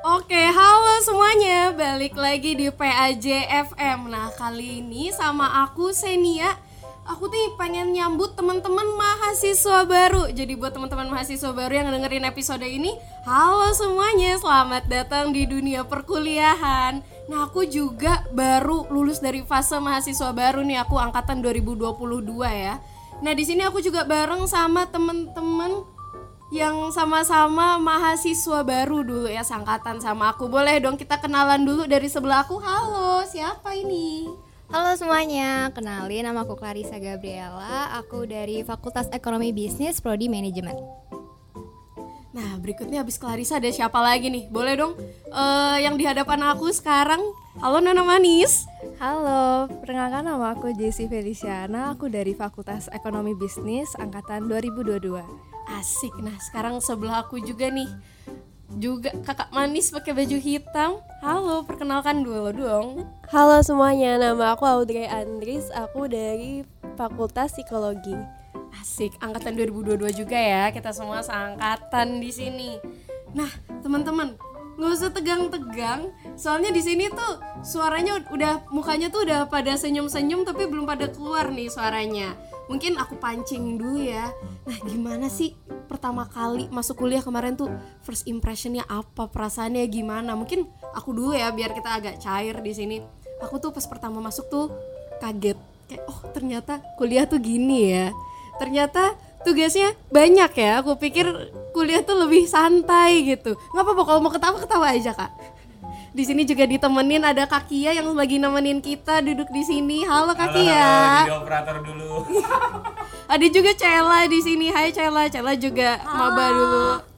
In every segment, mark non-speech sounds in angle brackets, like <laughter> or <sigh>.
Oke, halo semuanya. Balik lagi di PAJ FM. Nah, kali ini sama aku Senia. Aku tuh pengen nyambut teman-teman mahasiswa baru. Jadi buat teman-teman mahasiswa baru yang dengerin episode ini, halo semuanya, selamat datang di dunia perkuliahan. Nah, aku juga baru lulus dari fase mahasiswa baru nih, aku angkatan 2022 ya. Nah, di sini aku juga bareng sama teman-teman yang sama-sama mahasiswa baru dulu ya sangkatan sama aku. Boleh dong kita kenalan dulu dari sebelah aku. Halo, siapa ini? Halo semuanya, kenalin nama aku Clarissa Gabriela, aku dari Fakultas Ekonomi Bisnis Prodi Manajemen. Nah, berikutnya habis Clarissa ada siapa lagi nih? Boleh dong eh, yang di hadapan aku sekarang. Halo Nona Manis. Halo, perkenalkan nama aku Jessie Feliciana, aku dari Fakultas Ekonomi Bisnis angkatan 2022. Asik. Nah, sekarang sebelah aku juga nih. Juga kakak manis pakai baju hitam. Halo, perkenalkan dulu dong. Halo semuanya, nama aku Audrey Andris, aku dari Fakultas Psikologi. Asik, angkatan 2022 juga ya. Kita semua seangkatan di sini. Nah, teman-teman, nggak usah tegang-tegang. Soalnya di sini tuh suaranya udah mukanya tuh udah pada senyum-senyum tapi belum pada keluar nih suaranya. Mungkin aku pancing dulu ya. Nah, gimana sih pertama kali masuk kuliah kemarin tuh first impressionnya apa perasaannya gimana? Mungkin aku dulu ya biar kita agak cair di sini. Aku tuh pas pertama masuk tuh kaget kayak oh ternyata kuliah tuh gini ya ternyata tugasnya banyak ya. Aku pikir kuliah tuh lebih santai gitu. Nggak apa-apa kalau mau ketawa ketawa aja kak. Di sini juga ditemenin ada Kak Kia yang lagi nemenin kita duduk di sini. Halo Kak Halo, Kia. halo, jadi operator dulu. <laughs> ada juga Cela di sini. Hai Cela Cela juga maba dulu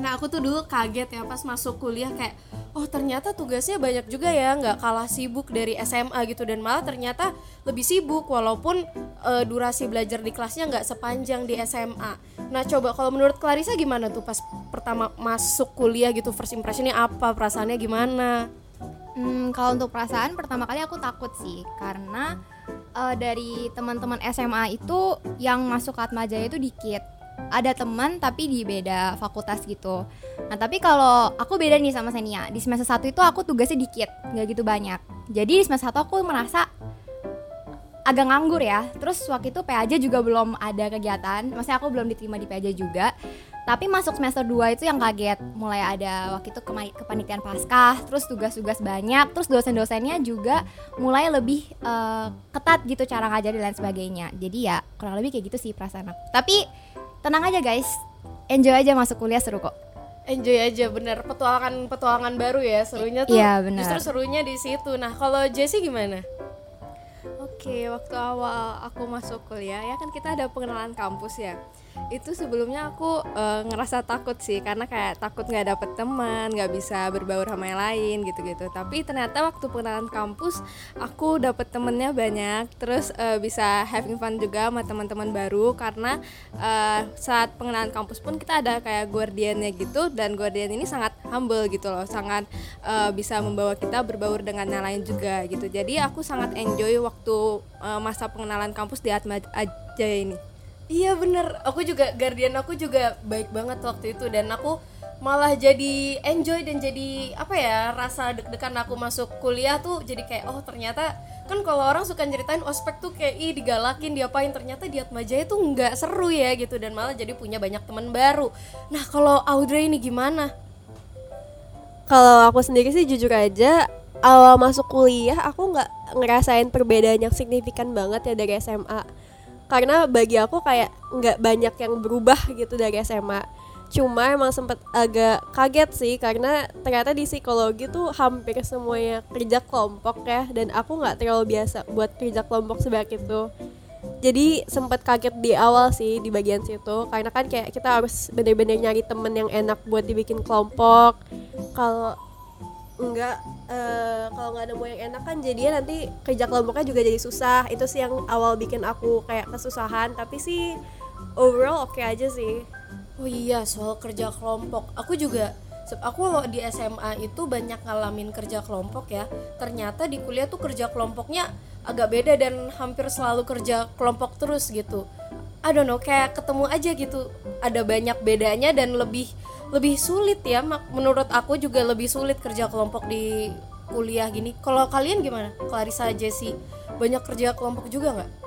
nah aku tuh dulu kaget ya pas masuk kuliah kayak oh ternyata tugasnya banyak juga ya nggak kalah sibuk dari SMA gitu. Dan malah ternyata lebih sibuk walaupun eh, durasi belajar di kelasnya nggak sepanjang di SMA nah coba kalau menurut Clarissa gimana tuh pas pertama masuk kuliah gitu? First impressionnya apa? Perasaannya gimana? Hmm, kalau untuk perasaan pertama kali aku takut sih. Karena eh, dari teman-teman SMA itu yang masuk Atma Jaya itu dikit. Ada teman tapi di beda fakultas gitu. Nah tapi kalau aku beda nih sama Senia. Di semester 1 itu aku tugasnya dikit, nggak gitu banyak. Jadi di semester 1 aku merasa agak nganggur ya. Terus waktu itu PAJ juga belum ada kegiatan. Maksudnya aku belum diterima di PAJ juga. Tapi masuk semester 2 itu yang kaget. Mulai ada waktu itu kepanitiaan paskah, terus tugas-tugas banyak, terus dosen-dosennya juga mulai lebih eh, ketat gitu cara ngajar dan lain sebagainya. Jadi ya kurang lebih kayak gitu sih perasaan aku. Tapi tenang aja guys. Enjoy aja masuk kuliah seru kok. enjoy aja bener petualangan petualangan baru ya serunya tuh Iya, benar. justru serunya di situ nah kalau Jessie gimana Oke, waktu awal aku masuk kuliah ya kan kita ada pengenalan kampus ya. Itu sebelumnya aku eh, ngerasa takut sih karena kayak takut nggak dapet teman, nggak bisa berbaur sama yang lain gitu-gitu. Tapi ternyata waktu pengenalan kampus aku dapet temennya banyak, terus eh, bisa having fun juga sama teman-teman baru karena eh, saat pengenalan kampus pun kita ada kayak guardiannya gitu dan guardian ini sangat humble gitu loh, sangat eh, bisa membawa kita berbaur dengan yang lain juga gitu. Jadi aku sangat enjoy waktu eh, masa pengenalan kampus di Atma Jaya ini. Iya bener, aku juga guardian aku juga baik banget waktu itu dan aku malah jadi enjoy dan jadi apa ya rasa deg-degan aku masuk kuliah tuh jadi kayak oh ternyata kan kalau orang suka ceritain ospek tuh kayak ih digalakin diapain ternyata di Atma Jaya tuh nggak seru ya gitu dan malah jadi punya banyak teman baru. Nah kalau Audrey ini gimana? Kalau aku sendiri sih jujur aja awal masuk kuliah aku nggak ngerasain perbedaan yang signifikan banget ya dari SMA. Karena bagi aku kayak nggak banyak yang berubah gitu dari SMA. Cuma emang sempet agak kaget sih karena ternyata di psikologi tuh hampir semuanya kerja kelompok ya dan aku nggak terlalu biasa buat kerja kelompok sebanyak itu. Jadi sempet kaget di awal sih di bagian situ karena kan kayak kita harus bener-bener nyari temen yang enak buat dibikin kelompok. Kalau enggak eh, kalau nggak nemu yang enak kan jadinya nanti kerja kelompoknya juga jadi susah. Itu sih yang awal bikin aku kayak kesusahan. Tapi sih overall oke aja sih. Oh iya soal kerja kelompok, aku juga aku di SMA itu banyak ngalamin kerja kelompok ya ternyata di kuliah tuh kerja kelompoknya agak beda dan hampir selalu kerja kelompok terus gitu I don't know kayak ketemu aja gitu ada banyak bedanya dan lebih lebih sulit ya menurut aku juga lebih sulit kerja kelompok di kuliah gini kalau kalian gimana Clarissa Jessie banyak kerja kelompok juga nggak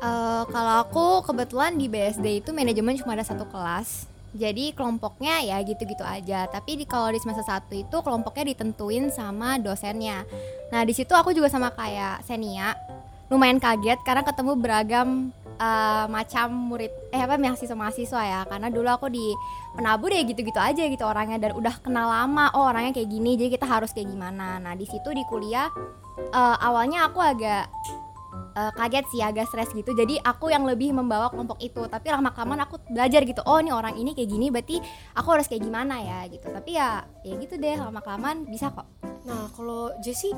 Eh, kalau aku kebetulan di BSD itu manajemen cuma ada satu kelas. Jadi kelompoknya ya gitu-gitu aja. Tapi di kalau di semester 1 itu kelompoknya ditentuin sama dosennya. Nah, di situ aku juga sama kayak Senia. Lumayan kaget karena ketemu beragam eh, macam murid eh apa mahasiswa-mahasiswa ya. Karena dulu aku di Penabu deh gitu-gitu aja gitu orangnya dan udah kenal lama. Oh, orangnya kayak gini. Jadi kita harus kayak gimana. Nah, di situ di kuliah eh, awalnya aku agak eh, kaget sih agak stres gitu jadi aku yang lebih membawa kelompok itu tapi lama kelamaan aku belajar gitu oh ini orang ini kayak gini berarti aku harus kayak gimana ya gitu tapi ya ya gitu deh lama kelamaan bisa kok nah kalau Jessie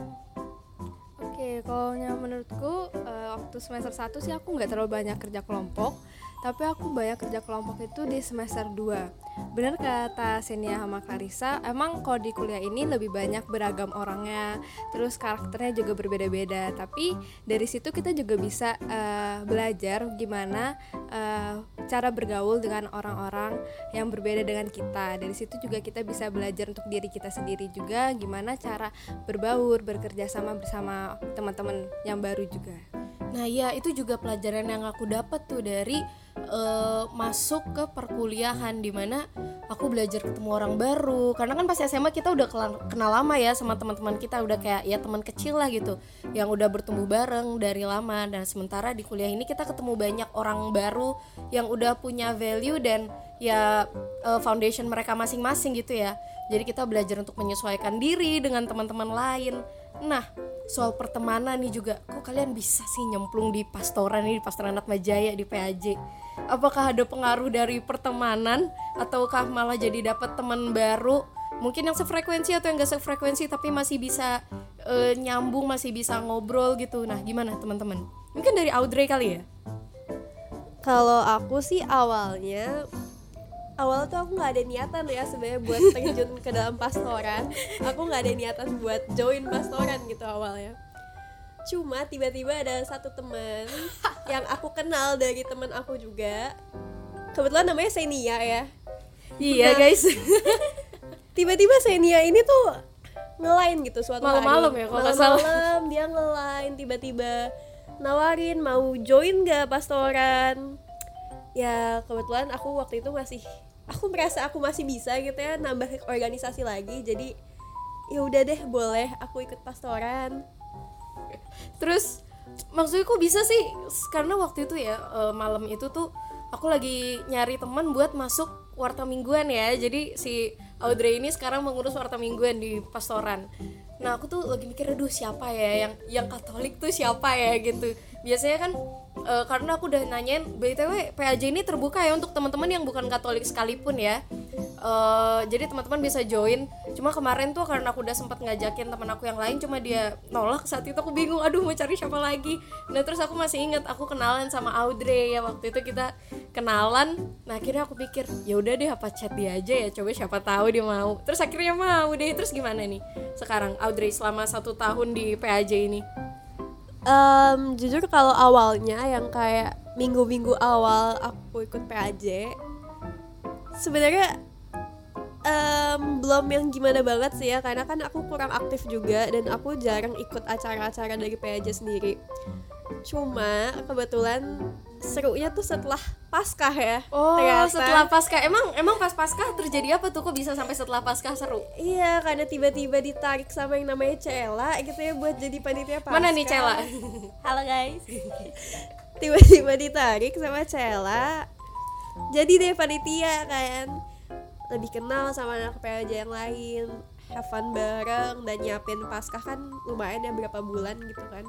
Oke, kalau menurutku eh, waktu semester 1 sih aku nggak terlalu banyak kerja kelompok, tapi aku banyak kerja kelompok itu di semester 2. Benar kata Senia sama Clarissa, emang kalau di kuliah ini lebih banyak beragam orangnya, terus karakternya juga berbeda-beda. Tapi dari situ kita juga bisa eh, belajar gimana eh, cara bergaul dengan orang-orang yang berbeda dengan kita. Dari situ juga kita bisa belajar untuk diri kita sendiri juga gimana cara berbaur, bekerja sama bersama teman-teman yang baru juga. Nah ya itu juga pelajaran yang aku dapat tuh dari eh, masuk ke perkuliahan di mana aku belajar ketemu orang baru. Karena kan pas SMA kita udah kenal, lama ya sama teman-teman kita udah kayak ya teman kecil lah gitu yang udah bertumbuh bareng dari lama. Dan sementara di kuliah ini kita ketemu banyak orang baru yang udah punya value dan ya eh, foundation mereka masing-masing gitu ya. Jadi kita belajar untuk menyesuaikan diri dengan teman-teman lain nah soal pertemanan nih juga kok kalian bisa sih nyemplung di pastoran ini di pastoran Atma Jaya di PAJ apakah ada pengaruh dari pertemanan ataukah malah jadi dapat teman baru? Mungkin yang sefrekuensi atau yang gak sefrekuensi tapi masih bisa eh, nyambung masih bisa ngobrol gitu. Nah gimana teman-teman? Mungkin dari Audrey kali ya? Kalau aku sih awalnya awal tuh aku nggak ada niatan ya sebenarnya buat terjun ke dalam pastoran. Aku nggak ada niatan buat join pastoran gitu awalnya. Cuma tiba-tiba ada satu teman <laughs> yang aku kenal dari teman aku juga. Kebetulan namanya Senia ya. iya Nah, guys <laughs> Tiba-tiba Senia ini tuh ngelain gitu suatu. Malam-malam ya, kalau. Malam-malam dia ngelain tiba-tiba nawarin mau join gak pastoran ya kebetulan aku waktu itu masih aku merasa aku masih bisa gitu ya nambah organisasi lagi jadi ya udah deh boleh aku ikut pastoran Terus maksudnya kok bisa sih? Karena waktu itu ya eh, malam itu tuh aku lagi nyari teman buat masuk warta mingguan ya. Jadi si Audrey ini sekarang mengurus warta mingguan di pastoran. Nah aku tuh lagi mikir, aduh siapa ya yang yang Katolik tuh siapa ya gitu. Biasanya kan eh, karena aku udah nanyain, btw PAJ ini terbuka ya untuk teman-teman yang bukan Katolik sekalipun ya. Eh, jadi teman-teman bisa join. Cuma kemarin tuh karena aku udah sempat ngajakin teman aku yang lain, cuma dia nolak saat itu aku bingung. Aduh mau cari siapa lagi. Nah terus aku masih ingat aku kenalan sama Audrey ya waktu itu kita kenalan. Nah akhirnya aku pikir ya udah deh apa chat dia aja ya. Coba siapa tahu dia mau. Terus akhirnya mau deh. Terus gimana nih sekarang Audrey selama satu tahun di PAJ ini? Em, jujur kalau awalnya yang kayak minggu-minggu awal aku ikut PAJ sebenarnya em, belum yang gimana banget sih ya karena kan aku kurang aktif juga dan aku jarang ikut acara-acara dari PAJ sendiri. Cuma kebetulan serunya tuh setelah Paskah ya Oh ternyata. setelah pasca emang emang pas pasca terjadi apa tuh kok bisa sampai setelah pasca seru? Iya, karena tiba-tiba ditarik sama yang namanya Cela gitu ya buat jadi panitia Paskah. Mana nih Cela? <laughs> halo guys <laughs> Tiba-tiba ditarik sama Cela. Jadi deh panitia kan. Lebih kenal sama anak PLJ yang lain. Have fun bareng dan nyiapin Paskah kan lumayan ya berapa bulan gitu kan.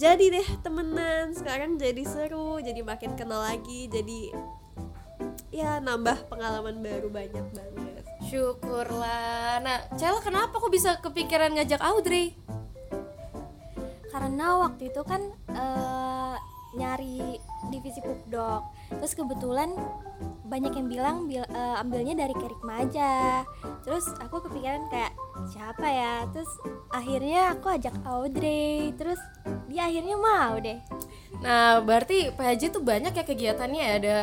Jadi deh temenan, sekarang jadi seru, jadi makin kenal lagi, jadi ya nambah pengalaman baru banyak banget. Syukurlah. Nah, Cela kenapa kok bisa kepikiran ngajak Audrey? karena waktu itu kan eh, nyari divisi pupdok terus kebetulan banyak yang bilang bil, eh, ambilnya dari kerikma aja terus aku kepikiran kayak siapa ya terus akhirnya aku ajak Audrey terus dia akhirnya mau deh Nah, berarti PHJ tuh banyak ya kegiatannya ya, ada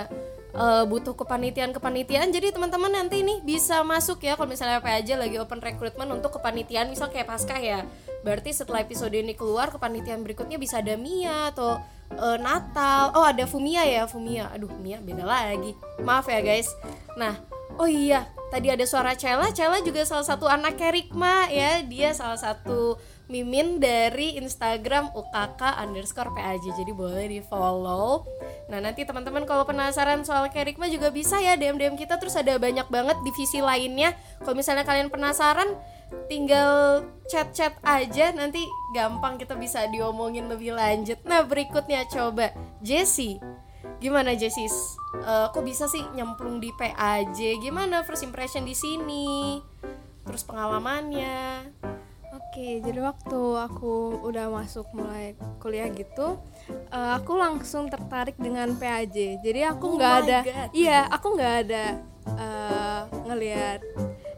eh, butuh kepanitiaan-kepanitiaan. Jadi teman-teman nanti nih bisa masuk ya kalau misalnya PHJ lagi open recruitment untuk kepanitiaan misal kayak Paskah ya. Berarti setelah episode ini keluar kepanitiaan berikutnya bisa ada Mia atau eh, Natal. Oh, ada Fumia ya, Fumia. Aduh, Mia beda lagi. Maaf ya, guys. Nah, oh iya, tadi ada suara Cela. Cela juga salah satu anak Kerikma ya. Dia salah satu mimin dari Instagram UKK underscore PAJ jadi boleh di follow nah nanti teman-teman kalau penasaran soal Kerikma juga bisa ya DM DM kita. Terus ada banyak banget divisi lainnya. Kalau misalnya kalian penasaran tinggal chat-chat aja. Nanti gampang kita bisa diomongin lebih lanjut. Nah berikutnya coba. Jessie gimana Jessie Eh, kok bisa sih nyemplung di PAJ gimana first impression di sini? Terus pengalamannya Oke, jadi waktu aku udah masuk mulai kuliah gitu, eh, aku langsung tertarik dengan PAJ. Jadi aku Oh nggak my ada, God. iya, aku nggak ada eh, ngelihat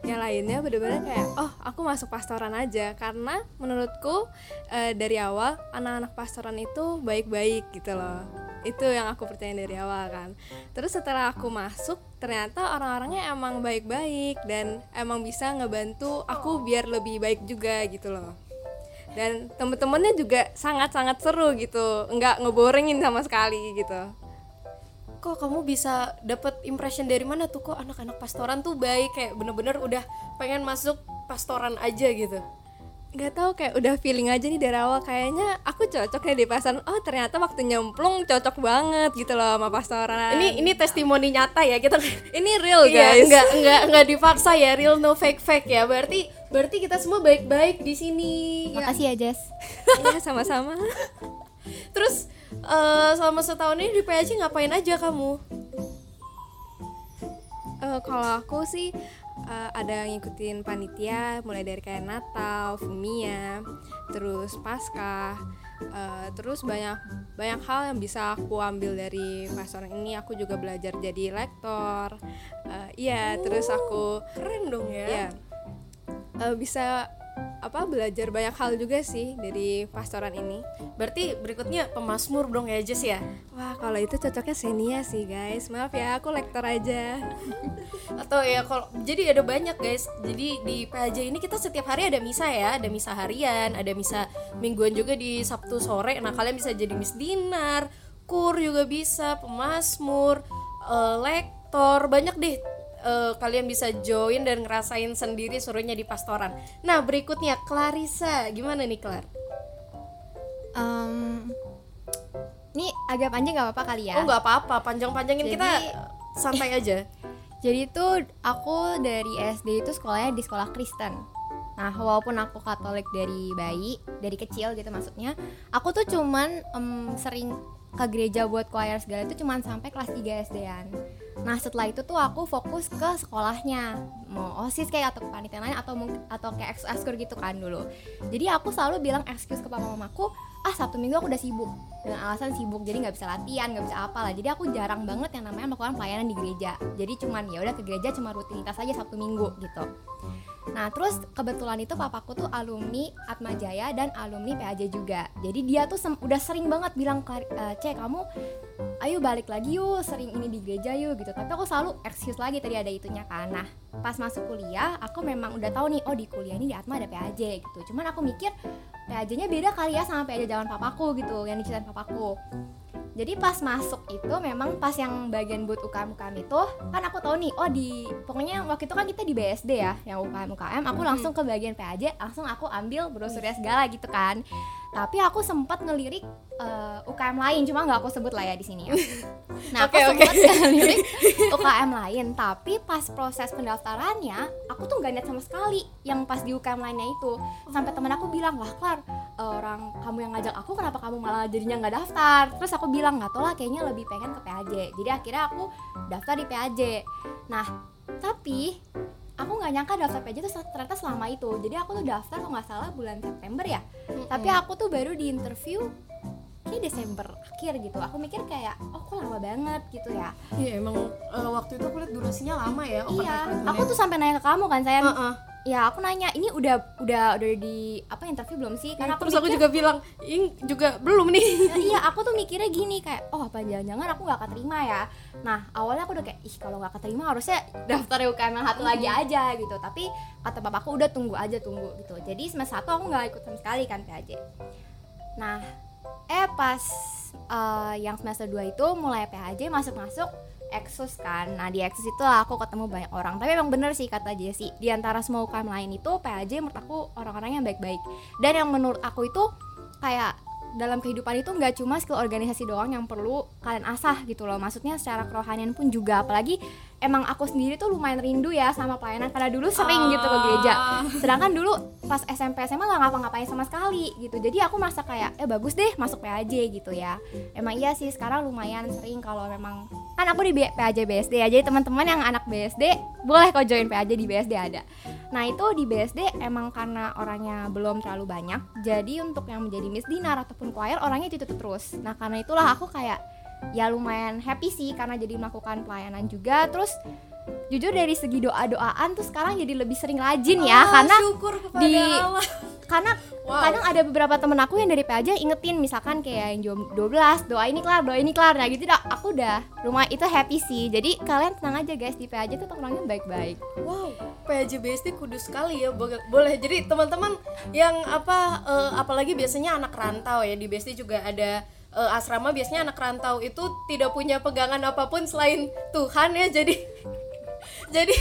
yang lainnya. Bener-bener kayak, oh, aku masuk pastoran aja. Karena menurutku eh, dari awal anak-anak pastoran itu baik-baik gitu loh. Itu yang aku percaya dari awal kan. Terus setelah aku masuk, ternyata orang-orangnya emang baik-baik dan emang bisa ngebantu aku biar lebih baik juga gitu loh. Dan temen-temennya juga sangat-sangat seru gitu nggak ngeborengin sama sekali gitu. Kok kamu bisa dapet impression dari mana tuh? Kok anak-anak pastoran tuh baik kayak bener-bener udah pengen masuk pastoran aja gitu nggak tahu kayak udah feeling aja nih dari awal. Kayaknya aku cocok ya di pasaran. Oh ternyata waktu nyemplung cocok banget gitu loh sama pastoran ini ini testimoni nyata ya kita <laughs> ini real Iya, guys. nggak nggak nggak dipaksa ya real no fake fake ya. Berarti berarti kita semua baik-baik di sini. Ya. Makasih ya Jess. <laughs> Iya, sama-sama. Terus eh, selama setahun ini di PAJ ngapain aja kamu Eh, kalau aku sih eh, ada ngikutin panitia mulai dari kayak Natal, Fumia, terus Paskah, eh, terus banyak banyak hal yang bisa aku ambil dari pastoran ini. Aku juga belajar jadi lektor. Eh, iya, terus aku keren dong ya ya eh, bisa apa belajar banyak hal juga sih dari pastoran ini. berarti berikutnya pemasmur dong ya Jess ya Wah, kalau itu cocoknya Senia sih, guys. Maaf ya, aku lektor aja. <laughs> atau ya kalau jadi ada banyak guys jadi di PAJ ini kita setiap hari ada misa ya ada misa harian ada misa mingguan juga di Sabtu sore nah kalian bisa jadi Miss Dinar kur juga bisa pemasmur eh, lektor banyak deh eh, kalian bisa join dan ngerasain sendiri suruhnya di pastoran nah berikutnya Clarissa gimana nih Clar? Em, ini agak panjang nggak apa-apa kali ya? Oh nggak apa-apa panjang-panjangin Jadi- kita santai aja <laughs> Jadi itu aku dari SD itu sekolahnya di sekolah Kristen. Nah, walaupun aku Katolik dari bayi, dari kecil gitu maksudnya, aku tuh cuman em, sering ke gereja buat choir segala itu cuman sampai kelas 3 SD-an. Nah, setelah itu tuh aku fokus ke sekolahnya. Mau OSIS kayak atau kepanitiaan lain atau atau kayak ekskul gitu kan dulu. Jadi aku selalu bilang excuse ke papa mamaku, ah Sabtu Minggu aku udah sibuk. Dengan alasan sibuk jadi nggak bisa latihan nggak bisa apa lah jadi aku jarang banget yang namanya melakukan pelayanan di gereja. Jadi cuman ya udah ke gereja cuma rutinitas aja Sabtu Minggu gitu. Nah terus kebetulan itu papaku tuh alumni Atma Jaya dan alumni PAJ juga. Jadi dia tuh udah sering banget bilang ke Cek kamu ayo balik lagi yuk sering ini di gereja yuk gitu. Tapi aku selalu excuse lagi tadi ada itunya kan. Nah pas masuk kuliah aku memang udah tahu nih oh di kuliah ini di Atma ada PAJ gitu. Cuman aku mikir PAJ-nya beda kali ya sama PAJ zaman papaku gitu yang diceritain papaku jadi pas masuk itu memang pas yang bagian buat UKM UKM itu kan aku tahu nih oh di pokoknya waktu itu kan kita di BSD ya yang UKM UKM aku langsung ke bagian PAJ langsung aku ambil brosurnya segala gitu kan. Tapi aku sempat ngelirik eh, UKM lain cuma nggak aku sebut lah ya di sini ya. <laughs> Nah aku oke. sempat <laughs> ngelirik UKM lain tapi pas proses pendaftarannya aku tuh nggak niat sama sekali yang pas di UKM lainnya itu. Sampai teman aku bilang lah Klar orang kamu yang ngajak aku kenapa kamu malah jadinya nggak daftar? Terus aku bilang nggak tau lah kayaknya lebih pengen ke PAJ jadi akhirnya aku daftar di PAJ nah tapi aku nggak nyangka daftar PAJ itu ternyata selama itu. Jadi aku tuh daftar kalau nggak salah bulan September ya. Tapi aku tuh baru di interview kayak Desember akhir gitu. Aku mikir kayak oh kok lama banget gitu ya. Iya emang eh, waktu itu aku lihat durasinya lama ya iya aku tuh sampai nanya ke kamu kan sayang. Heeh. Ya aku nanya ini udah udah udah di apa interview belum sih? Karena aku Terus aku mikir- juga bilang, ini juga belum nih. Nah, iya aku tuh mikirnya gini kayak oh apa jangan-jangan aku nggak keterima ya? Nah awalnya aku udah kayak ih kalau nggak keterima harusnya daftar UKM yang satu lagi aja gitu. Tapi kata bapakku udah tunggu aja tunggu gitu. Jadi semester satu aku nggak ikut sama sekali kan PAJ nah eh pas eh, yang semester 2 itu mulai PAJ masuk-masuk Exus kan. Nah di Exus itu aku ketemu banyak orang. Tapi emang bener sih kata Jessie Di antara semua UKM lain itu PAJ menurut aku orang-orang yang baik-baik. Dan yang menurut aku itu kayak dalam kehidupan itu nggak cuma skill organisasi doang yang perlu kalian asah gitu loh. Maksudnya secara kerohanian pun juga. Apalagi emang aku sendiri tuh lumayan rindu ya sama pelayanan karena dulu sering gitu ke gereja. Sedangkan dulu pas SMP SMA nggak ngapa-ngapain sama sekali gitu. Jadi aku merasa kayak eh bagus deh masuk PAJ gitu ya. Emang iya sih sekarang lumayan sering kalau memang kan aku di PAJ BSD ya. Jadi teman-teman yang anak BSD boleh kok join PAJ di BSD ada. Nah itu di BSD emang karena orangnya belum terlalu banyak Jadi untuk yang menjadi Miss Dinar ataupun choir orangnya itu terus. Nah karena itulah aku kayak ya lumayan happy sih karena jadi melakukan pelayanan juga Terus jujur dari segi doa-doaan tuh sekarang jadi lebih sering rajin ya Ah, Karena syukur kepada di Allah. karena Wow. kadang ada beberapa temen aku yang dari PAJ ingetin misalkan kayak yang jam 12 doa ini kelar doa ini kelar nah gitu dah aku udah lumayan itu happy sih jadi kalian tenang aja guys di PAJ tuh orangnya baik-baik Wow, PAJ BSD kudus sekali ya. Bo- Boleh. Jadi teman-teman yang apa eh, apalagi biasanya anak rantau ya di BSD juga ada eh, asrama biasanya anak rantau itu tidak punya pegangan apa pun selain Tuhan ya. Jadi <laughs> jadi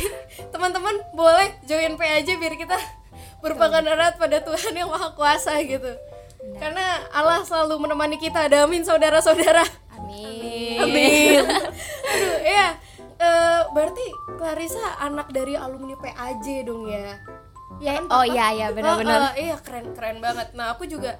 teman-teman boleh join PAJ biar kita berpegang erat pada Tuhan yang Maha Kuasa gitu. Karena Allah selalu menemani kita. Amin saudara-saudara. amin Amin. <laughs> <laughs> Aduh, iya. Eh, berarti Clarissa anak dari alumni PAJ dong ya? Ya kan, oh iya iya Oh, benar-benar eh, iya keren keren banget. Nah aku juga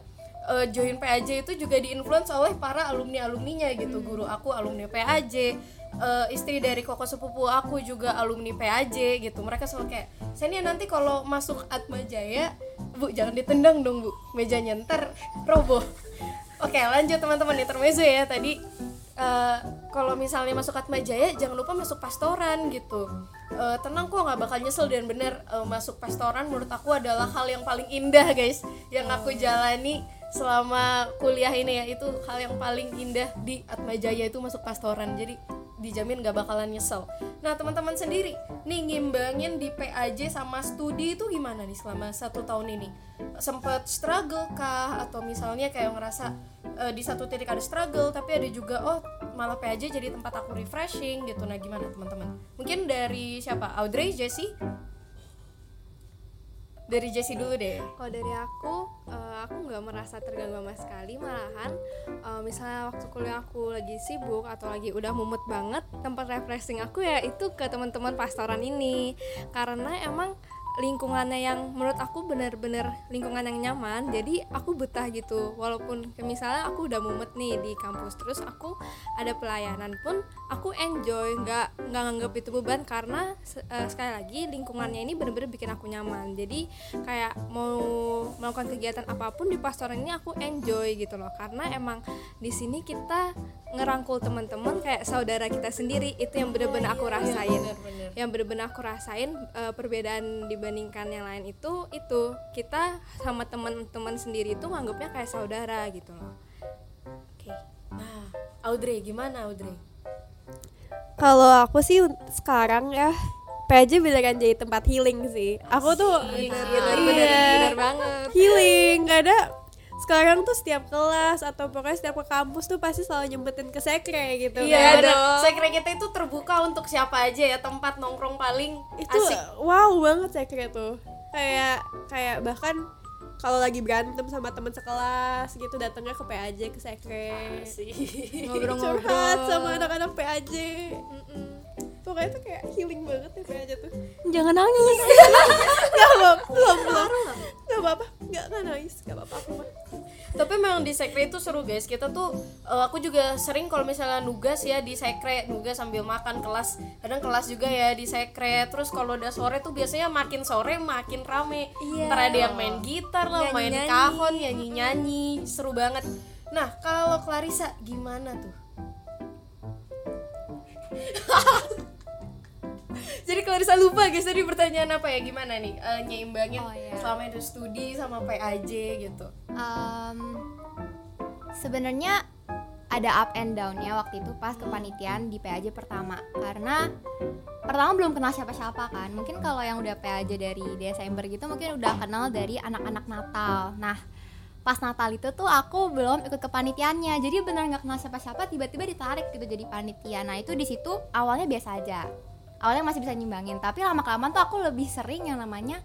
eh, join PAJ itu juga diinfluence oleh para alumni alumninya gitu. Guru aku alumni PAJ, eh, istri dari koko sepupu aku juga alumni PAJ gitu. Mereka selalu kayak, Senia nanti kalau masuk Atma Jaya, bu jangan ditendang dong bu, mejanya ntar roboh. Oke lanjut teman-teman. Intermezzo ya tadi. Eh, kalau misalnya masuk Atma Jaya jangan lupa masuk pastoran gitu. Eh, tenang kok nggak bakal nyesel dan bener eh, masuk pastoran menurut aku adalah hal yang paling indah guys yang aku jalani selama kuliah ini ya itu hal yang paling indah di Atma Jaya itu masuk pastoran jadi dijamin gak bakalan nyesel. Nah teman-teman sendiri nih ngimbangin di PAJ sama studi itu gimana nih selama satu tahun ini? Sempet struggle kah atau misalnya kayak ngerasa eh, di satu titik ada struggle tapi ada juga oh malah PAJ jadi tempat aku refreshing gitu. Nah gimana teman-teman? Mungkin dari siapa? Audrey, Jessie? Dari Jessie dulu deh. Kalau dari aku, eh, aku nggak merasa terganggu sama sekali. Malahan, eh, misalnya waktu kuliah aku lagi sibuk atau lagi udah mumet banget, tempat refreshing aku ya itu ke teman-teman pastoran ini. Karena emang lingkungannya yang menurut aku bener-bener lingkungan yang nyaman jadi aku betah gitu. Walaupun misalnya aku udah mumet nih di kampus terus aku ada pelayanan pun aku enjoy nggak nggak nganggap itu beban karena eh, sekali lagi lingkungannya ini bener-bener bikin aku nyaman. Jadi kayak mau melakukan kegiatan apa pun di pastoran ini aku enjoy gitu loh. Karena emang di sini kita ngerangkul teman-teman kayak saudara kita sendiri itu yang bener-bener aku rasain bener-bener. yang bener-bener aku rasain eh, perbedaan dibandingkan yang lain itu itu kita sama teman-teman sendiri itu nganggapnya kayak saudara gitu loh oke Nah, Audrey gimana Audrey? Kalau aku sih sekarang ya PAJ beneran jadi tempat healing sih. Aku tuh bener Iya. bener bener banget healing karena sekarang tuh setiap kelas atau pokoknya setiap ke kampus tuh pasti selalu nyempetin ke sekre gitu Iya kan. dong. Sekre kita itu terbuka untuk siapa aja ya tempat nongkrong paling itu asik. wow banget sekre tuh kayak kayak bahkan kalau lagi berantem sama teman sekelas gitu datangnya ke PAJ ke sekre ngobrol-ngobrol curhat sama anak-anak PAJ pokoknya tuh kayak healing banget ya PAJ tuh Jangan nangis. <laughs> nggak apa belum belum nggak apa apa nggak nggak nangis nggak apa apa aku mah Tapi memang di sekre itu seru guys. Kita tuh eh, aku juga sering kalau misalnya nugas ya di sekre, nugas sambil makan kelas. Kadang kelas juga ya di sekre. Terus kalau udah sore tuh biasanya makin sore makin rame. Iya. Ntar ada yang main gitar lah, main Nyanyi-nyanyi. kahon, nyanyi-nyanyi. Seru banget. Nah, kalau Clarissa gimana tuh? <laughs> Jadi Clarissa lupa guys tadi pertanyaan apa ya? Gimana nih Eh, nyeimbangin Oh, iya. selama itu studi sama PAJ gitu. Um, sebenarnya ada up and down ya waktu itu pas kepanitiaan di PAJ pertama. Karena pertama belum kenal siapa-siapa kan. Mungkin kalau yang udah PAJ dari Desember gitu mungkin udah kenal dari anak-anak Natal. Nah pas Natal itu tuh aku belum ikut kepanitiaannya jadi benar nggak kenal siapa-siapa tiba-tiba ditarik gitu jadi panitia. Nah itu di situ awalnya biasa aja awalnya masih bisa nyimbangin tapi lama kelamaan tuh aku lebih sering yang namanya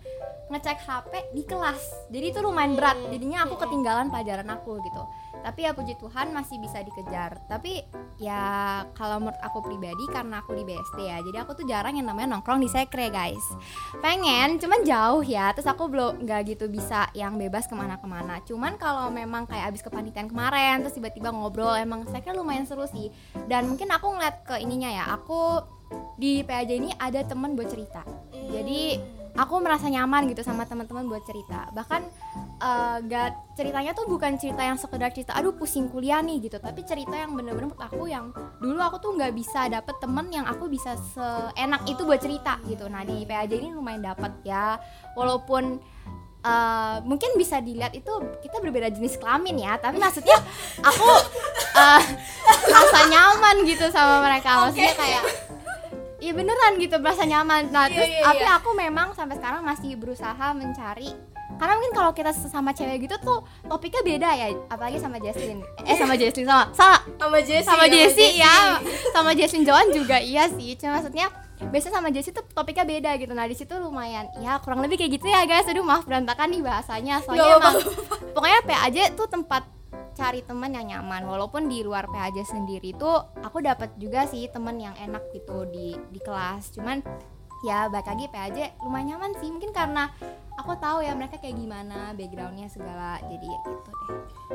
ngecek HP di kelas. Jadi itu lumayan berat jadinya aku ketinggalan pelajaran aku gitu tapi ya puji Tuhan masih bisa dikejar. Tapi ya kalau menurut aku pribadi karena aku di BSD ya jadi aku tuh jarang yang namanya nongkrong di sekre guys. Pengen cuman jauh ya. Terus aku belum nggak gitu bisa yang bebas ke mana-kemana. Cuman kalau memang kayak abis kepanitiaan kemarin terus tiba-tiba ngobrol emang sekre lumayan seru sih. Dan mungkin aku ngeliat ke ininya ya aku di PAJ ini ada temen buat cerita. Jadi aku merasa nyaman gitu sama teman-teman buat cerita. Bahkan eh, gak ceritanya tuh bukan cerita yang sekedar cerita aduh pusing kuliah nih gitu. Tapi cerita yang bener-bener menurut aku yang dulu aku tuh nggak bisa dapet temen yang aku bisa seenak itu buat cerita gitu. Nah di PAJ ini lumayan dapet ya. Walaupun eh, mungkin bisa dilihat itu kita berbeda jenis kelamin ya. Tapi maksudnya aku eh, merasa nyaman gitu sama mereka. Maksudnya kayak Iya beneran gitu merasa nyaman. Nah Iya, terus iya, tapi iya. aku memang sampai sekarang masih berusaha mencari karena mungkin kalau kita sesama cewek gitu tuh topiknya beda ya apalagi sama Jesslyn eh sama Jesslyn sama sama Sama Jessie. sama Jessie ya sama Jesslyn Joan juga iya sih. Cuma maksudnya biasanya sama Jessie tuh topiknya beda gitu. Nah di situ lumayan ya kurang lebih kayak gitu ya guys. Aduh maaf berantakan nih bahasanya. Soalnya emang pokoknya PAJ tuh tempat cari teman yang nyaman. Walaupun di luar PAJ sendiri tuh aku dapat juga sih teman yang enak gitu di di kelas. Cuman ya balik lagi PAJ lumayan nyaman sih. Mungkin karena aku tahu ya mereka kayak gimana backgroundnya segala. Jadi ya gitu deh.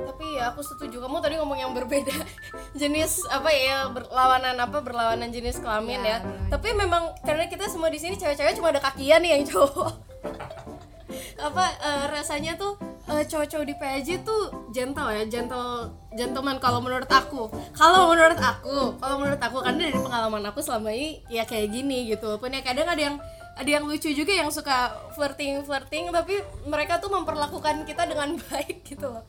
Tapi ya aku setuju. Kamu tadi ngomong yang berbeda. <laughs> Jenis apa ya berlawanan apa berlawanan jenis kelamin Ya, ya. bener. Tapi memang karena kita semua di sini cewek-cewek cuma ada kakian nih yang cowok. <laughs> apa eh, rasanya tuh eh, cowok-cowok di PAJ tuh gentle ya, gentle gentleman kalau menurut aku. Kalau menurut aku, kalau menurut aku karena dari pengalaman aku selama ini ya kayak gini gitu. Walaupun ya kadang ada yang ada yang lucu juga yang suka flirting flirting tapi mereka tuh memperlakukan kita dengan <laughs> baik gitu loh.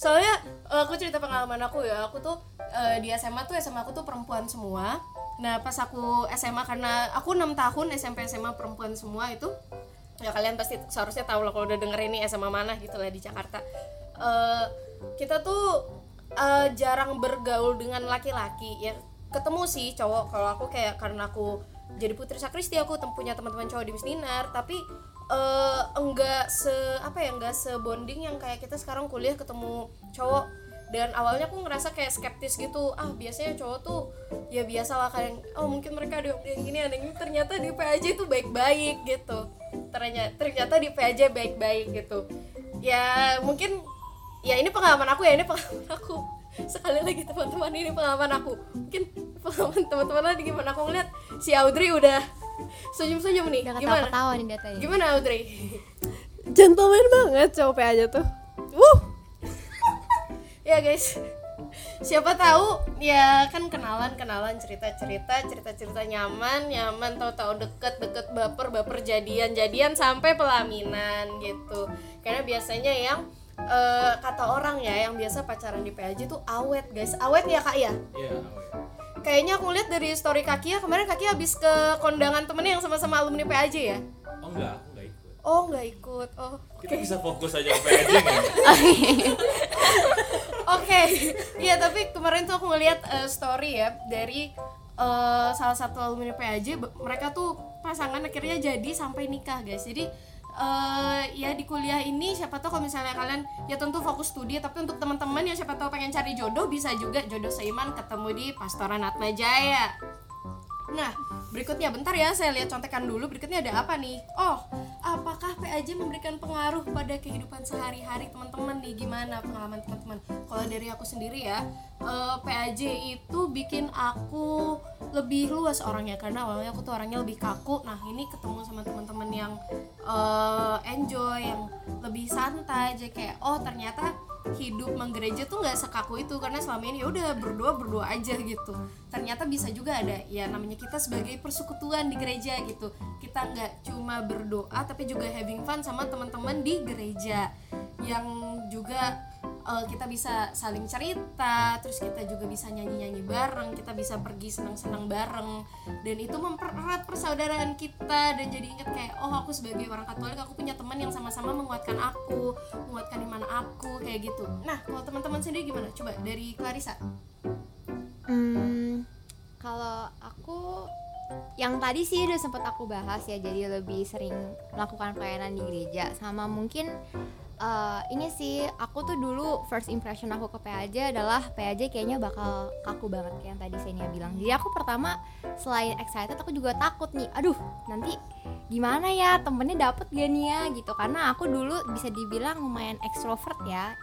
Soalnya eh, aku cerita pengalaman aku ya, aku tuh eh, di SMA tuh SMA aku tuh perempuan semua. Nah pas aku SMA karena aku enam tahun SMP SMA perempuan semua itu ya kalian pasti seharusnya tahu lah kalau udah denger ini SMA mana gitu lah di Jakarta. Eh, kita tuh eh, jarang bergaul dengan laki-laki. Ya ketemu sih cowok. Kalau aku kayak karena aku jadi putri sakristi aku punya teman-teman cowok di Misdinar tapi eh, enggak se apa ya enggak sebonding yang kayak kita sekarang kuliah ketemu cowok dan awalnya aku ngerasa kayak skeptis gitu. Ah biasanya cowok tuh ya biasa lah kayak oh mungkin mereka ada yang gini ada yang ini ternyata di PAJ itu baik-baik gitu. Ternyata ternyata di PAJ baik-baik gitu. Ya mungkin ya ini pengalaman aku ya ini pengalaman <laughs> aku. Sekali lagi teman-teman ini pengalaman aku. Mungkin pengalaman teman-teman lagi gimana aku ngeliat si Audrey udah senyum-senyum nih. Udah gimana? ketawa-ketawa nih datanya gimana Audrey? <laughs> Gentleman banget cowok aja tuh. Wuh, ya guys. Siapa tahu? Ya kan kenalan kenalan cerita cerita cerita cerita nyaman nyaman tahu tahu deket deket baper baper jadian jadian sampai pelaminan gitu. Karena biasanya yang eh, kata orang ya yang biasa pacaran di PAJ tuh awet guys. Awet ya kak ya? Iya, awet. kayaknya aku lihat dari story kaki ya kemarin kaki habis ke kondangan temennya yang sama-sama alumni PAJ ya? Oh enggak. Oh nggak ikut oh Kita bisa fokus aja ke kan? <laughs> Oke, iya tapi kemarin tuh aku ngeliat eh, story ya dari eh, salah satu alumni PAJ, be- mereka tuh pasangan akhirnya jadi sampai nikah guys. Jadi eh, ya di kuliah ini siapa tahu kalau misalnya kalian ya tentu fokus studi, tapi untuk teman-teman yang siapa tahu pengen cari jodoh bisa juga jodoh seiman ketemu di Pastoran Atma Jaya. Nah, berikutnya bentar ya, saya lihat contekan dulu. Berikutnya ada apa nih? Oh, apakah PAJ memberikan pengaruh pada kehidupan sehari-hari teman-teman nih? Gimana pengalaman teman-teman? Kalau dari aku sendiri ya, eh, PAJ itu bikin aku lebih luas orangnya karena awalnya aku tuh orangnya lebih kaku. Nah ini ketemu sama teman-teman yang eh, enjoy yang lebih santai aja. Kayak oh ternyata hidup menggereja tuh nggak sekaku itu karena selama ini ya udah berdoa berdoa aja gitu. Ternyata bisa juga ada ya namanya kita sebagai persekutuan di gereja gitu. Kita nggak cuma berdoa tapi juga having fun sama teman-teman di gereja. Yang juga eh, kita bisa saling cerita terus kita juga bisa nyanyi-nyanyi bareng kita bisa pergi senang-senang bareng. Dan itu mempererat persaudaraan kita dan jadi inget kayak oh aku sebagai orang Katolik aku punya teman yang sama-sama menguatkan aku menguatkan iman aku kayak gitu. Nah kalau teman-teman sendiri gimana? Coba dari Clarissa. Hmm, kalau aku yang tadi sih udah sempet aku bahas ya jadi lebih sering melakukan pelayanan di gereja. Sama mungkin eh, ini sih aku tuh dulu first impression aku ke PAJ adalah PAJ kayaknya bakal kaku banget kayak yang tadi Senia bilang. Jadi aku pertama selain excited aku juga takut nih aduh nanti gimana ya temennya dapet gak nih ya? Gitu. Karena aku dulu bisa dibilang lumayan ekstrovert ya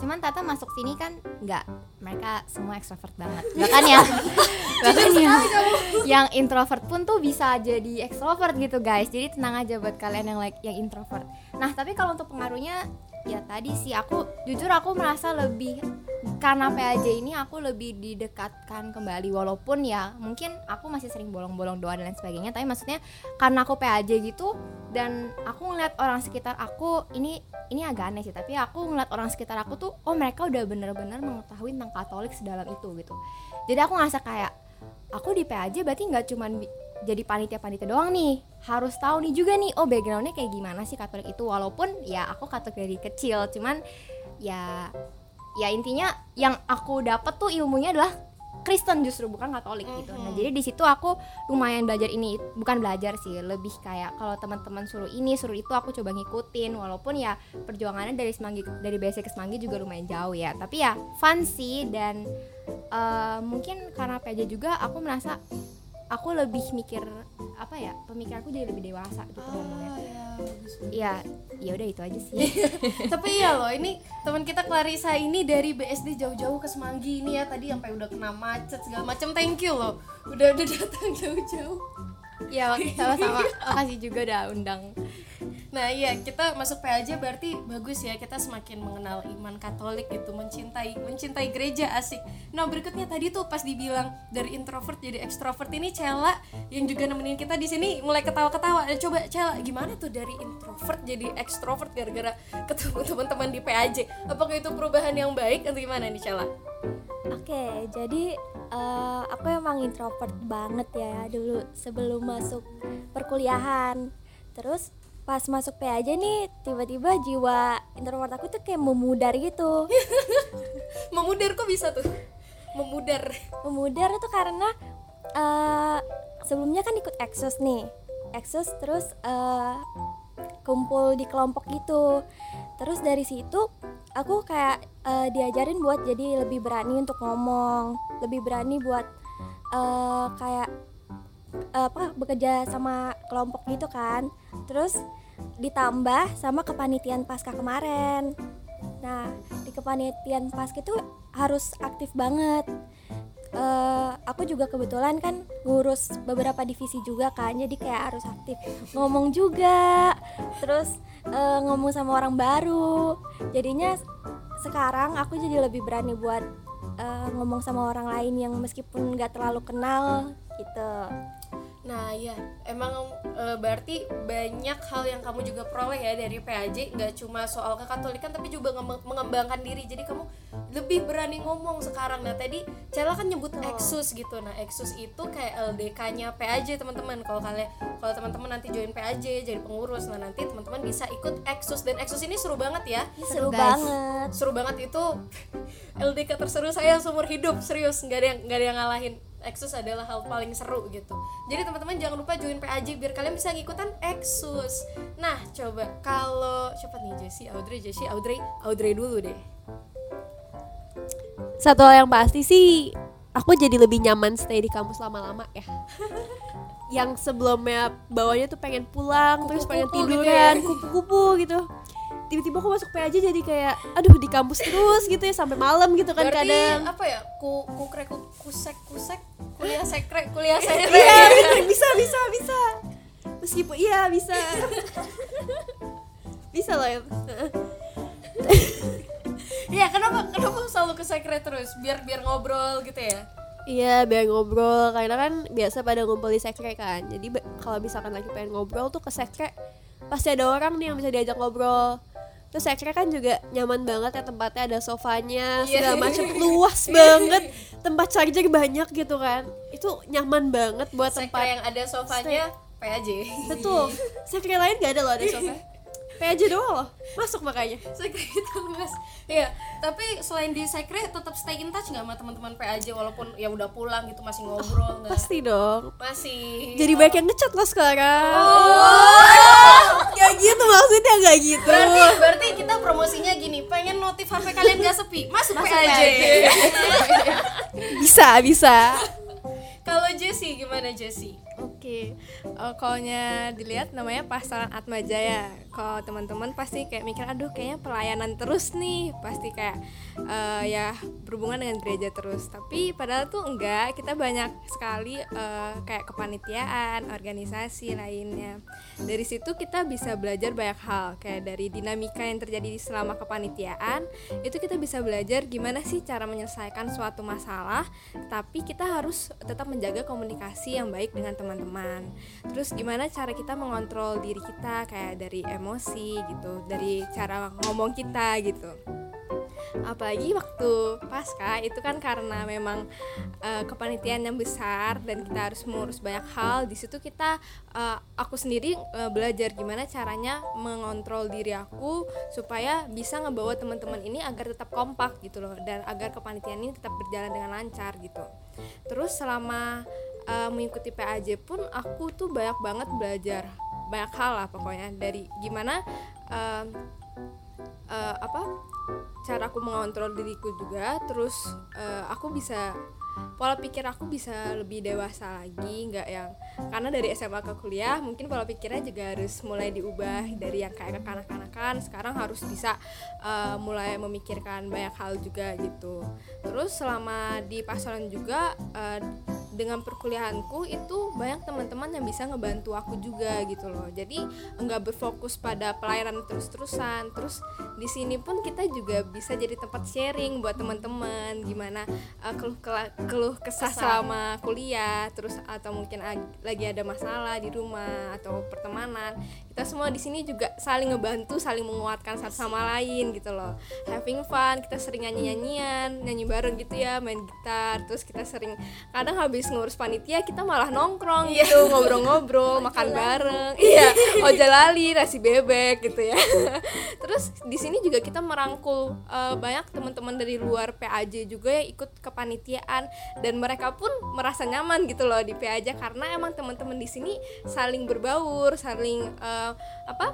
cuman Tata masuk sini kan nggak mereka semua ekstrovert banget. Bahkan ya bahkan yang <laughs> yang introvert pun tuh bisa jadi ekstrovert gitu guys. Jadi tenang aja buat kalian yang like yang introvert. Nah tapi kalau untuk pengaruhnya ya tadi sih aku jujur aku merasa lebih karena PAJ ini aku lebih didekatkan kembali walaupun ya mungkin aku masih sering bolong-bolong doa dan lain sebagainya tapi maksudnya karena aku PAJ gitu dan aku ngeliat orang sekitar aku ini ini agak aneh sih tapi aku ngeliat orang sekitar aku tuh oh mereka udah bener-bener mengetahui tentang Katolik sedalam itu gitu. Jadi aku ngerasa kayak aku di PAJ berarti nggak cuman bi- jadi panitia-panitia doang nih harus tahu nih juga nih oh backgroundnya kayak gimana sih Katolik itu walaupun ya aku Katolik dari kecil cuman ya ya intinya yang aku dapat tuh ilmunya adalah Kristen justru bukan Katolik gitu. Nah jadi di situ aku lumayan belajar ini bukan belajar sih lebih kayak kalau teman-teman suruh ini suruh itu aku coba ngikutin. Walaupun ya perjuangannya dari semanggi dari basic ke semanggi juga lumayan jauh ya. Tapi ya fun sih dan eh, mungkin karena PJ juga aku merasa aku lebih mikir apa ya pemikiranku jadi lebih dewasa gitu ngomongnya. ya ya udah itu aja sih. <laughs> Tapi iya loh ini teman kita Clarissa ini dari BSD jauh-jauh ke Semanggi ini ya tadi sampai udah kena macet segala macam thank you loh udah udah datang jauh-jauh. Ya sama-sama. Makasih juga udah undang Nah iya kita masuk PAJ berarti bagus ya kita semakin mengenal iman Katolik gitu mencintai mencintai gereja asik. Nah berikutnya tadi tuh pas dibilang dari introvert jadi ekstrovert ini Cela yang juga nemenin kita di sini mulai ketawa-ketawa. Eh, coba Cela gimana tuh dari introvert jadi ekstrovert gara-gara ketemu <laughs> teman-teman di PAJ? Apakah itu perubahan yang baik atau gimana nih Cela? Oke, jadi eh, aku emang introvert banget ya dulu sebelum masuk perkuliahan. Terus pas masuk PAJ nih tiba-tiba jiwa introvert aku tuh kayak memudar gitu. <laughs> Memudar kok bisa tuh? Memudar. memudar itu karena eh, sebelumnya kan ikut eksos nih eksos terus eh, kumpul di kelompok gitu terus dari situ aku kayak eh, diajarin buat jadi lebih berani untuk ngomong lebih berani buat eh, kayak apa bekerja sama kelompok gitu kan. Terus ditambah sama kepanitiaan pasca kemarin. Nah di kepanitiaan pasca itu harus aktif banget. Eh aku juga kebetulan kan ngurus beberapa divisi juga kan jadi kayak harus aktif. Ngomong juga terus eh, ngomong sama orang baru. Jadinya sekarang aku jadi lebih berani buat eh, ngomong sama orang lain yang meskipun nggak terlalu kenal gitu Nah ya emang e, berarti banyak hal yang kamu juga peroleh ya dari PAJ nggak cuma soal kekatolikan tapi juga ngem- mengembangkan diri. Jadi kamu lebih berani ngomong sekarang. Nah tadi Cela kan nyebut Exus gitu. Nah Exus itu kayak LDK-nya PAJ teman-teman. Kalau kalian kalau teman-teman nanti join PAJ jadi pengurus nah nanti teman-teman bisa ikut Exus. Dan Exus ini seru banget ya. Ini seru guys. banget. Seru banget. Itu <laughs> LDK terseru saya seumur hidup. Serius nggak ada yang nggak ada yang ngalahin Exus adalah hal paling seru gitu jadi teman-teman jangan lupa join PAJ biar kalian bisa ngikutan Exus nah coba kalau siapa nih Jessie Audrey Jessie Audrey Audrey dulu deh Satu hal yang pasti sih aku jadi lebih nyaman stay di kampus lama-lama ya. <laughs> yang sebelumnya bawahnya tuh pengen pulang terus pengen Kupu-kupu gitu tiduran ya. kupu-kupu gitu. Tiba-tiba aku masuk PAJ jadi kayak aduh di kampus terus gitu ya sampai malam gitu kan Berarti kadang apa ya? Ku kukrek ku, kusek kusek kuliah sekre kuliah sekre. iya bener, bisa bisa bisa meskipun iya bisa <laughs> bisa loh ya <laughs> Iya, kenapa kenapa selalu ke sekre terus? Biar biar ngobrol gitu ya. Iya biar ngobrol karena kan biasa pada ngumpul di sekre kan jadi kalau misalkan lagi pengen ngobrol tuh ke sekre pasti ada orang nih yang bisa diajak ngobrol terus sekre kan juga nyaman banget ya tempatnya ada sofanya segala macam. <laughs> Luas banget. Tempat charger banyak gitu kan. Itu nyaman banget buat Sekre tempat yang ada sofanya PAJ. betul. Sekre lain gak ada loh ada sofa <laughs> PAJ doang loh masuk makanya Sekre itu luas. Iya, tapi selain di sekre tetap stay in touch nggak sama teman-teman PAJ walaupun ya udah pulang gitu masih ngobrol nggak? pasti dong Masih. jadi banyak yang ngechat loh sekarang Oh. <laughs> Gak gitu maksudnya gak gitu Berarti berarti kita promosinya gini, pengen notif HP kalian gak sepi, masuk, PAJ. <laughs> bisa bisa Kalau Jessie gimana Jessie? Oke, eh, kalaunya dilihat namanya pasaran Atma Jaya. Kalau teman-teman pasti kayak mikir, aduh kayaknya pelayanan terus nih, pasti kayak eh, ya berhubungan dengan gereja terus. Tapi padahal tuh enggak, kita banyak sekali eh, kayak kepanitiaan, organisasi lainnya. Dari situ kita bisa belajar banyak hal, kayak dari dinamika yang terjadi selama kepanitiaan, itu kita bisa belajar gimana sih cara menyelesaikan suatu masalah, tapi kita harus tetap menjaga komunikasi yang baik dengan teman-teman. Terus gimana cara kita mengontrol diri kita kayak dari emosi gitu, dari cara ngomong kita gitu. Apalagi waktu pasca itu kan karena memang eh, kepanitiaan yang besar dan kita harus mengurus banyak hal. Di situ kita eh, aku sendiri eh, belajar gimana caranya mengontrol diri aku supaya bisa ngebawa teman-teman ini agar tetap kompak gitu loh dan agar kepanitiaan ini tetap berjalan dengan lancar gitu. Terus selama uh, mengikuti PAJ pun aku tuh banyak banget belajar. Banyak hal lah pokoknya. Dari gimana um, uh, apa cara aku mengontrol diriku juga. Terus uh, aku bisa pola pikir aku bisa lebih dewasa lagi nggak yang karena dari SMA ke kuliah mungkin pola pikirnya juga harus mulai diubah dari yang kayak kekanak-kanakan. Sekarang harus bisa uh, mulai memikirkan banyak hal juga gitu. Terus selama di pasaran juga uh, dengan perkuliahanku itu banyak teman-teman yang bisa ngebantu aku juga gitu loh. Jadi enggak berfokus pada pelayanan terus-terusan. Terus di sini pun kita juga bisa jadi tempat sharing buat teman-teman. Gimana uh, keluh keluh kesah. selama kuliah terus atau mungkin ag- lagi ada masalah di rumah atau pertemanan kita semua di sini juga saling ngebantu saling menguatkan satu sama lain gitu loh. Having fun kita sering nyanyi nyanyian nyanyi bareng gitu ya main gitar. Terus kita sering kadang habis ngurus panitia kita malah nongkrong gitu ngobrol-ngobrol makan bareng. Iya. Ojo lali nasi bebek gitu ya. Terus di sini juga kita merangkul eh, banyak teman-teman dari luar PAJ juga yang ikut kepanitiaan. Dan mereka pun merasa nyaman gitu loh di PAJ karena emang teman-teman di sini saling berbaur saling eh, apa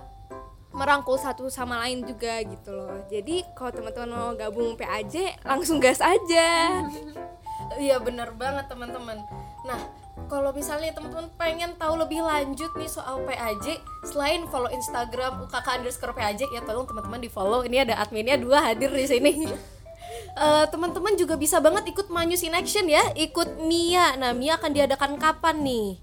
merangkul satu sama lain juga gitu loh jadi kalau teman-teman mau gabung PAJ langsung gas aja <laughs> Iya bener banget teman-teman. Nah kalau misalnya teman-teman pengen tahu lebih lanjut nih soal PAJ, selain follow Instagram UKK underscore PAJ ya tolong teman-teman di follow. Ini ada adminnya dua hadir di sini. <laughs> Eh, teman-teman juga bisa banget ikut Manyus in Action ya, ikut Mia. Nah Mia akan diadakan kapan nih?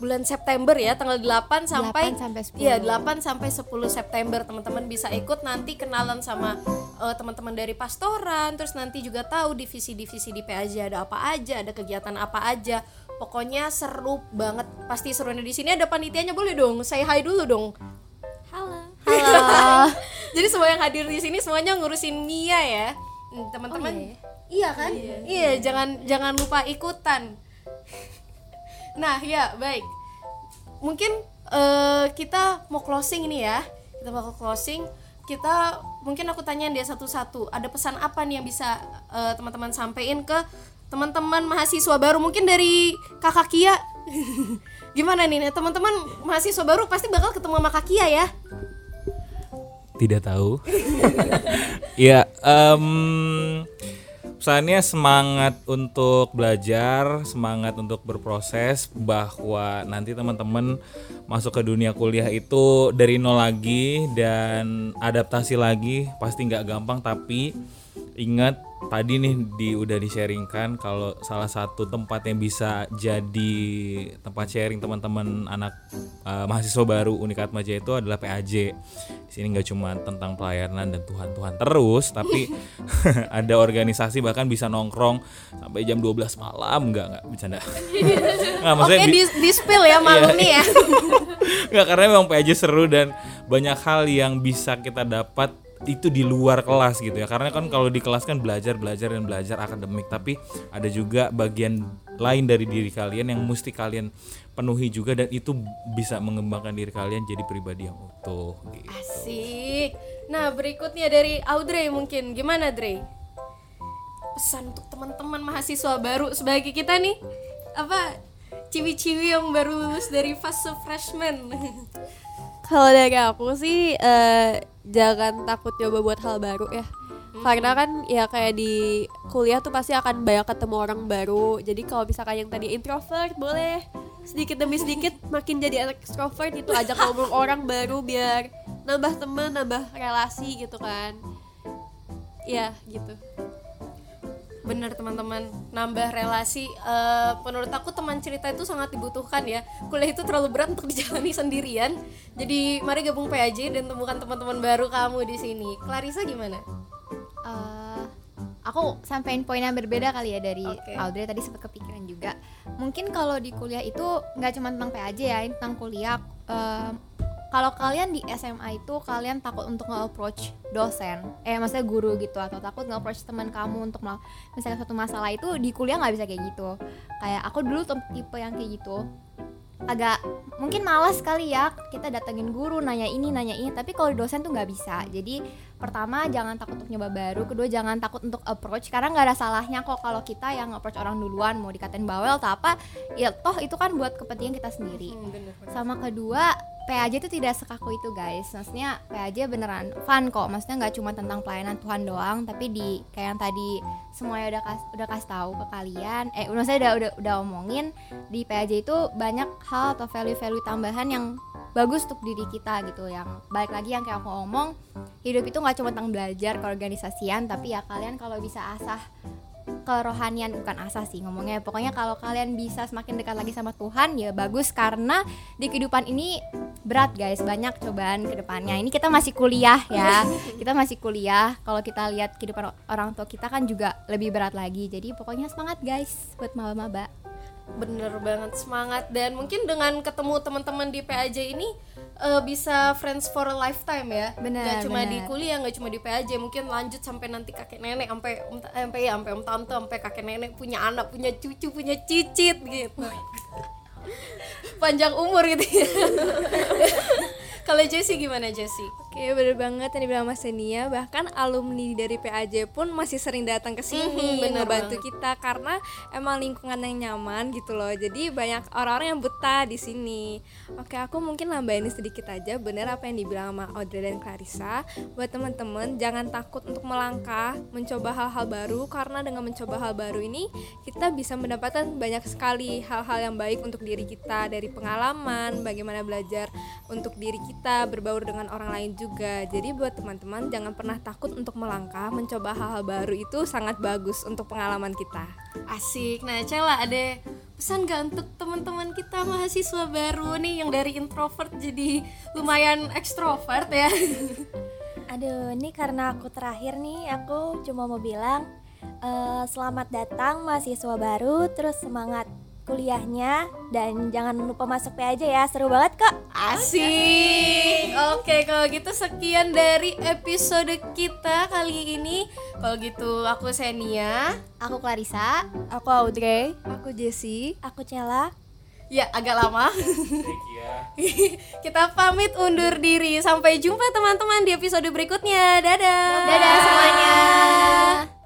Bulan September ya, tanggal 8 sampai 8 sampai 10. Iya, 8 sampai 10 September teman-teman bisa ikut nanti kenalan sama eh, teman-teman dari pastoran, terus nanti juga tahu divisi-divisi di PAJ ada apa aja, ada kegiatan apa aja. Pokoknya seru banget. Pasti seru di sini ada panitianya boleh dong. Saya hi dulu dong. Halo. Halo. <laughs> Jadi semua yang hadir di sini semuanya ngurusin Mia ya. Teman-teman. iya kan? Iya, jangan jangan lupa ikutan. Nah, ya, baik. Mungkin eh, kita mau closing ini ya. Kita bakal closing. Kita mungkin aku tanya dia satu-satu. Ada pesan apa nih yang bisa eh, teman-teman sampaikan ke teman-teman mahasiswa baru mungkin dari Kakak Kia. <laughs> Gimana nih Nah, teman-teman mahasiswa baru pasti bakal ketemu sama Kak Kia ya. Tidak tahu. <laughs> ya, em, pesannya semangat untuk belajar, semangat untuk berproses bahwa nanti teman-teman masuk ke dunia kuliah itu dari nol lagi dan adaptasi lagi pasti nggak gampang tapi ingat tadi nih di udah di-sharingkan kalau salah satu tempat yang bisa jadi tempat sharing teman-teman anak uh, mahasiswa baru Unikat Maja itu adalah PAJ. Di sini nggak cuma tentang pelayanan dan Tuhan-Tuhan terus, tapi <laughs> ada organisasi bahkan bisa nongkrong sampai jam 12 malam nggak nggak bercanda. <laughs> Nggak Oke maksudnya bi- di, di spill ya malam nih ya. <laughs> Nggak karena memang PAJ seru dan banyak hal yang bisa kita dapat itu di luar kelas gitu ya karena kan kalau di kelas kan belajar belajar dan belajar akademik tapi ada juga bagian lain dari diri kalian yang mesti kalian penuhi juga dan itu bisa mengembangkan diri kalian jadi pribadi yang utuh gitu. Asik. Nah berikutnya dari Audrey mungkin gimana Dre? Pesan untuk teman-teman mahasiswa baru sebagai kita nih apa ciwi-ciwi yang baru lulus dari fase freshman. <laughs> Kalau dari aku sih eh, jangan takut coba buat hal baru ya. Karena kan ya kayak di kuliah tuh pasti akan banyak ketemu orang baru. Jadi kalau misalkan yang tadi introvert boleh sedikit demi sedikit makin jadi extrovert itu ajak <laughs> ngobrol orang baru biar nambah teman, nambah relasi gitu kan. Ya gitu. Bener teman-teman nambah relasi. Eh, menurut aku teman cerita itu sangat dibutuhkan ya. Kuliah itu terlalu berat untuk dijalani <laughs> sendirian. Jadi mari gabung PAJ dan temukan teman-teman baru kamu di sini. Clarissa gimana? Eh, aku sampein poin yang berbeda kali ya dari Oke. Audrey tadi sempat kepikiran juga. Mungkin kalau di kuliah itu nggak cuma tentang PAJ ya, tentang kuliah. Eh, kalau kalian di SMA itu kalian takut untuk nge-approach dosen, eh maksudnya guru gitu atau takut nge-approach teman kamu untuk misalnya suatu masalah itu di kuliah nggak bisa kayak gitu. Kayak aku dulu tipe yang kayak gitu. Agak mungkin malas kali ya kita datengin guru nanya ini nanya ini tapi kalau dosen tuh nggak bisa. Jadi pertama jangan takut untuk nyoba baru kedua jangan takut untuk approach karena nggak ada salahnya kok kalau kita yang approach orang duluan mau dikatain bawel atau apa ya toh itu kan buat kepentingan kita sendiri. Sama kedua PAJ itu tidak sekaku itu guys. Maksudnya PAJ beneran fun kok. Maksudnya nggak cuma tentang pelayanan Tuhan doang tapi di kayak yang tadi semuanya udah kas udah kasih tahu ke kalian. Eh saya udah udah udah omongin di PAJ itu banyak hal atau value-value tambahan yang bagus untuk diri kita gitu. Yang balik lagi yang kayak aku omong hidup itu nggak cuma tentang belajar keorganisasian tapi ya kalian kalau bisa asah kerohanian bukan asah sih ngomongnya. Pokoknya kalau kalian bisa semakin dekat lagi sama Tuhan ya bagus. Karena di kehidupan ini berat guys. Banyak cobaan ke depannya. Ini kita masih kuliah ya. <laughs> Kita masih kuliah. Kalau kita lihat kehidupan orang tua kita kan juga lebih berat lagi. Jadi pokoknya semangat guys buat maba-maba. Bener banget semangat. Dan mungkin dengan ketemu teman-teman di PAJ ini eh, bisa friends for a lifetime ya. Bener, Nggak cuma di bener. kuliah, nggak cuma di PAJ, mungkin lanjut sampai nanti kakek nenek, sampai eh, sampai ya, sampai om tante, sampai kakek nenek punya anak, punya cucu, punya cicit gitu. <laughs> Panjang umur gitu ya. <laughs> Kalau Jessie gimana Jessie? Oke, bener banget yang dibilang Mas Senia. Bahkan alumni dari PAJ pun masih sering datang ke sini bener ngebantu kita karena emang lingkungan yang nyaman gitu loh. Jadi banyak orang-orang yang betah di sini. Oke, aku mungkin nambahin sedikit aja. Bener apa yang dibilang sama Audrey dan Clarissa. Buat teman-teman, jangan takut untuk melangkah, mencoba hal-hal baru karena dengan mencoba hal baru ini kita bisa mendapatkan banyak sekali hal-hal yang baik untuk diri kita dari pengalaman, bagaimana belajar untuk diri kita berbaur dengan orang lain juga. Jadi buat teman-teman jangan pernah takut untuk melangkah, mencoba hal-hal baru itu sangat bagus untuk pengalaman kita. Asik. Nah, Cela ada pesan gak untuk teman-teman kita mahasiswa baru nih yang dari introvert jadi lumayan ekstrovert ya? <laughs> Aduh, ini karena aku terakhir nih, aku cuma mau bilang eh, selamat datang mahasiswa baru, terus semangat kuliahnya dan jangan lupa masuk PAJ ya, seru banget kok. Asik. Oke, kalau gitu sekian dari episode kita kali ini. Kalau gitu aku Senia. aku Clarissa Aku Audrey. Aku Jessie. Aku Cela. Ya, agak lama. <laughs> kita pamit undur diri. Sampai jumpa teman-teman di episode berikutnya. Dadah. dadah semuanya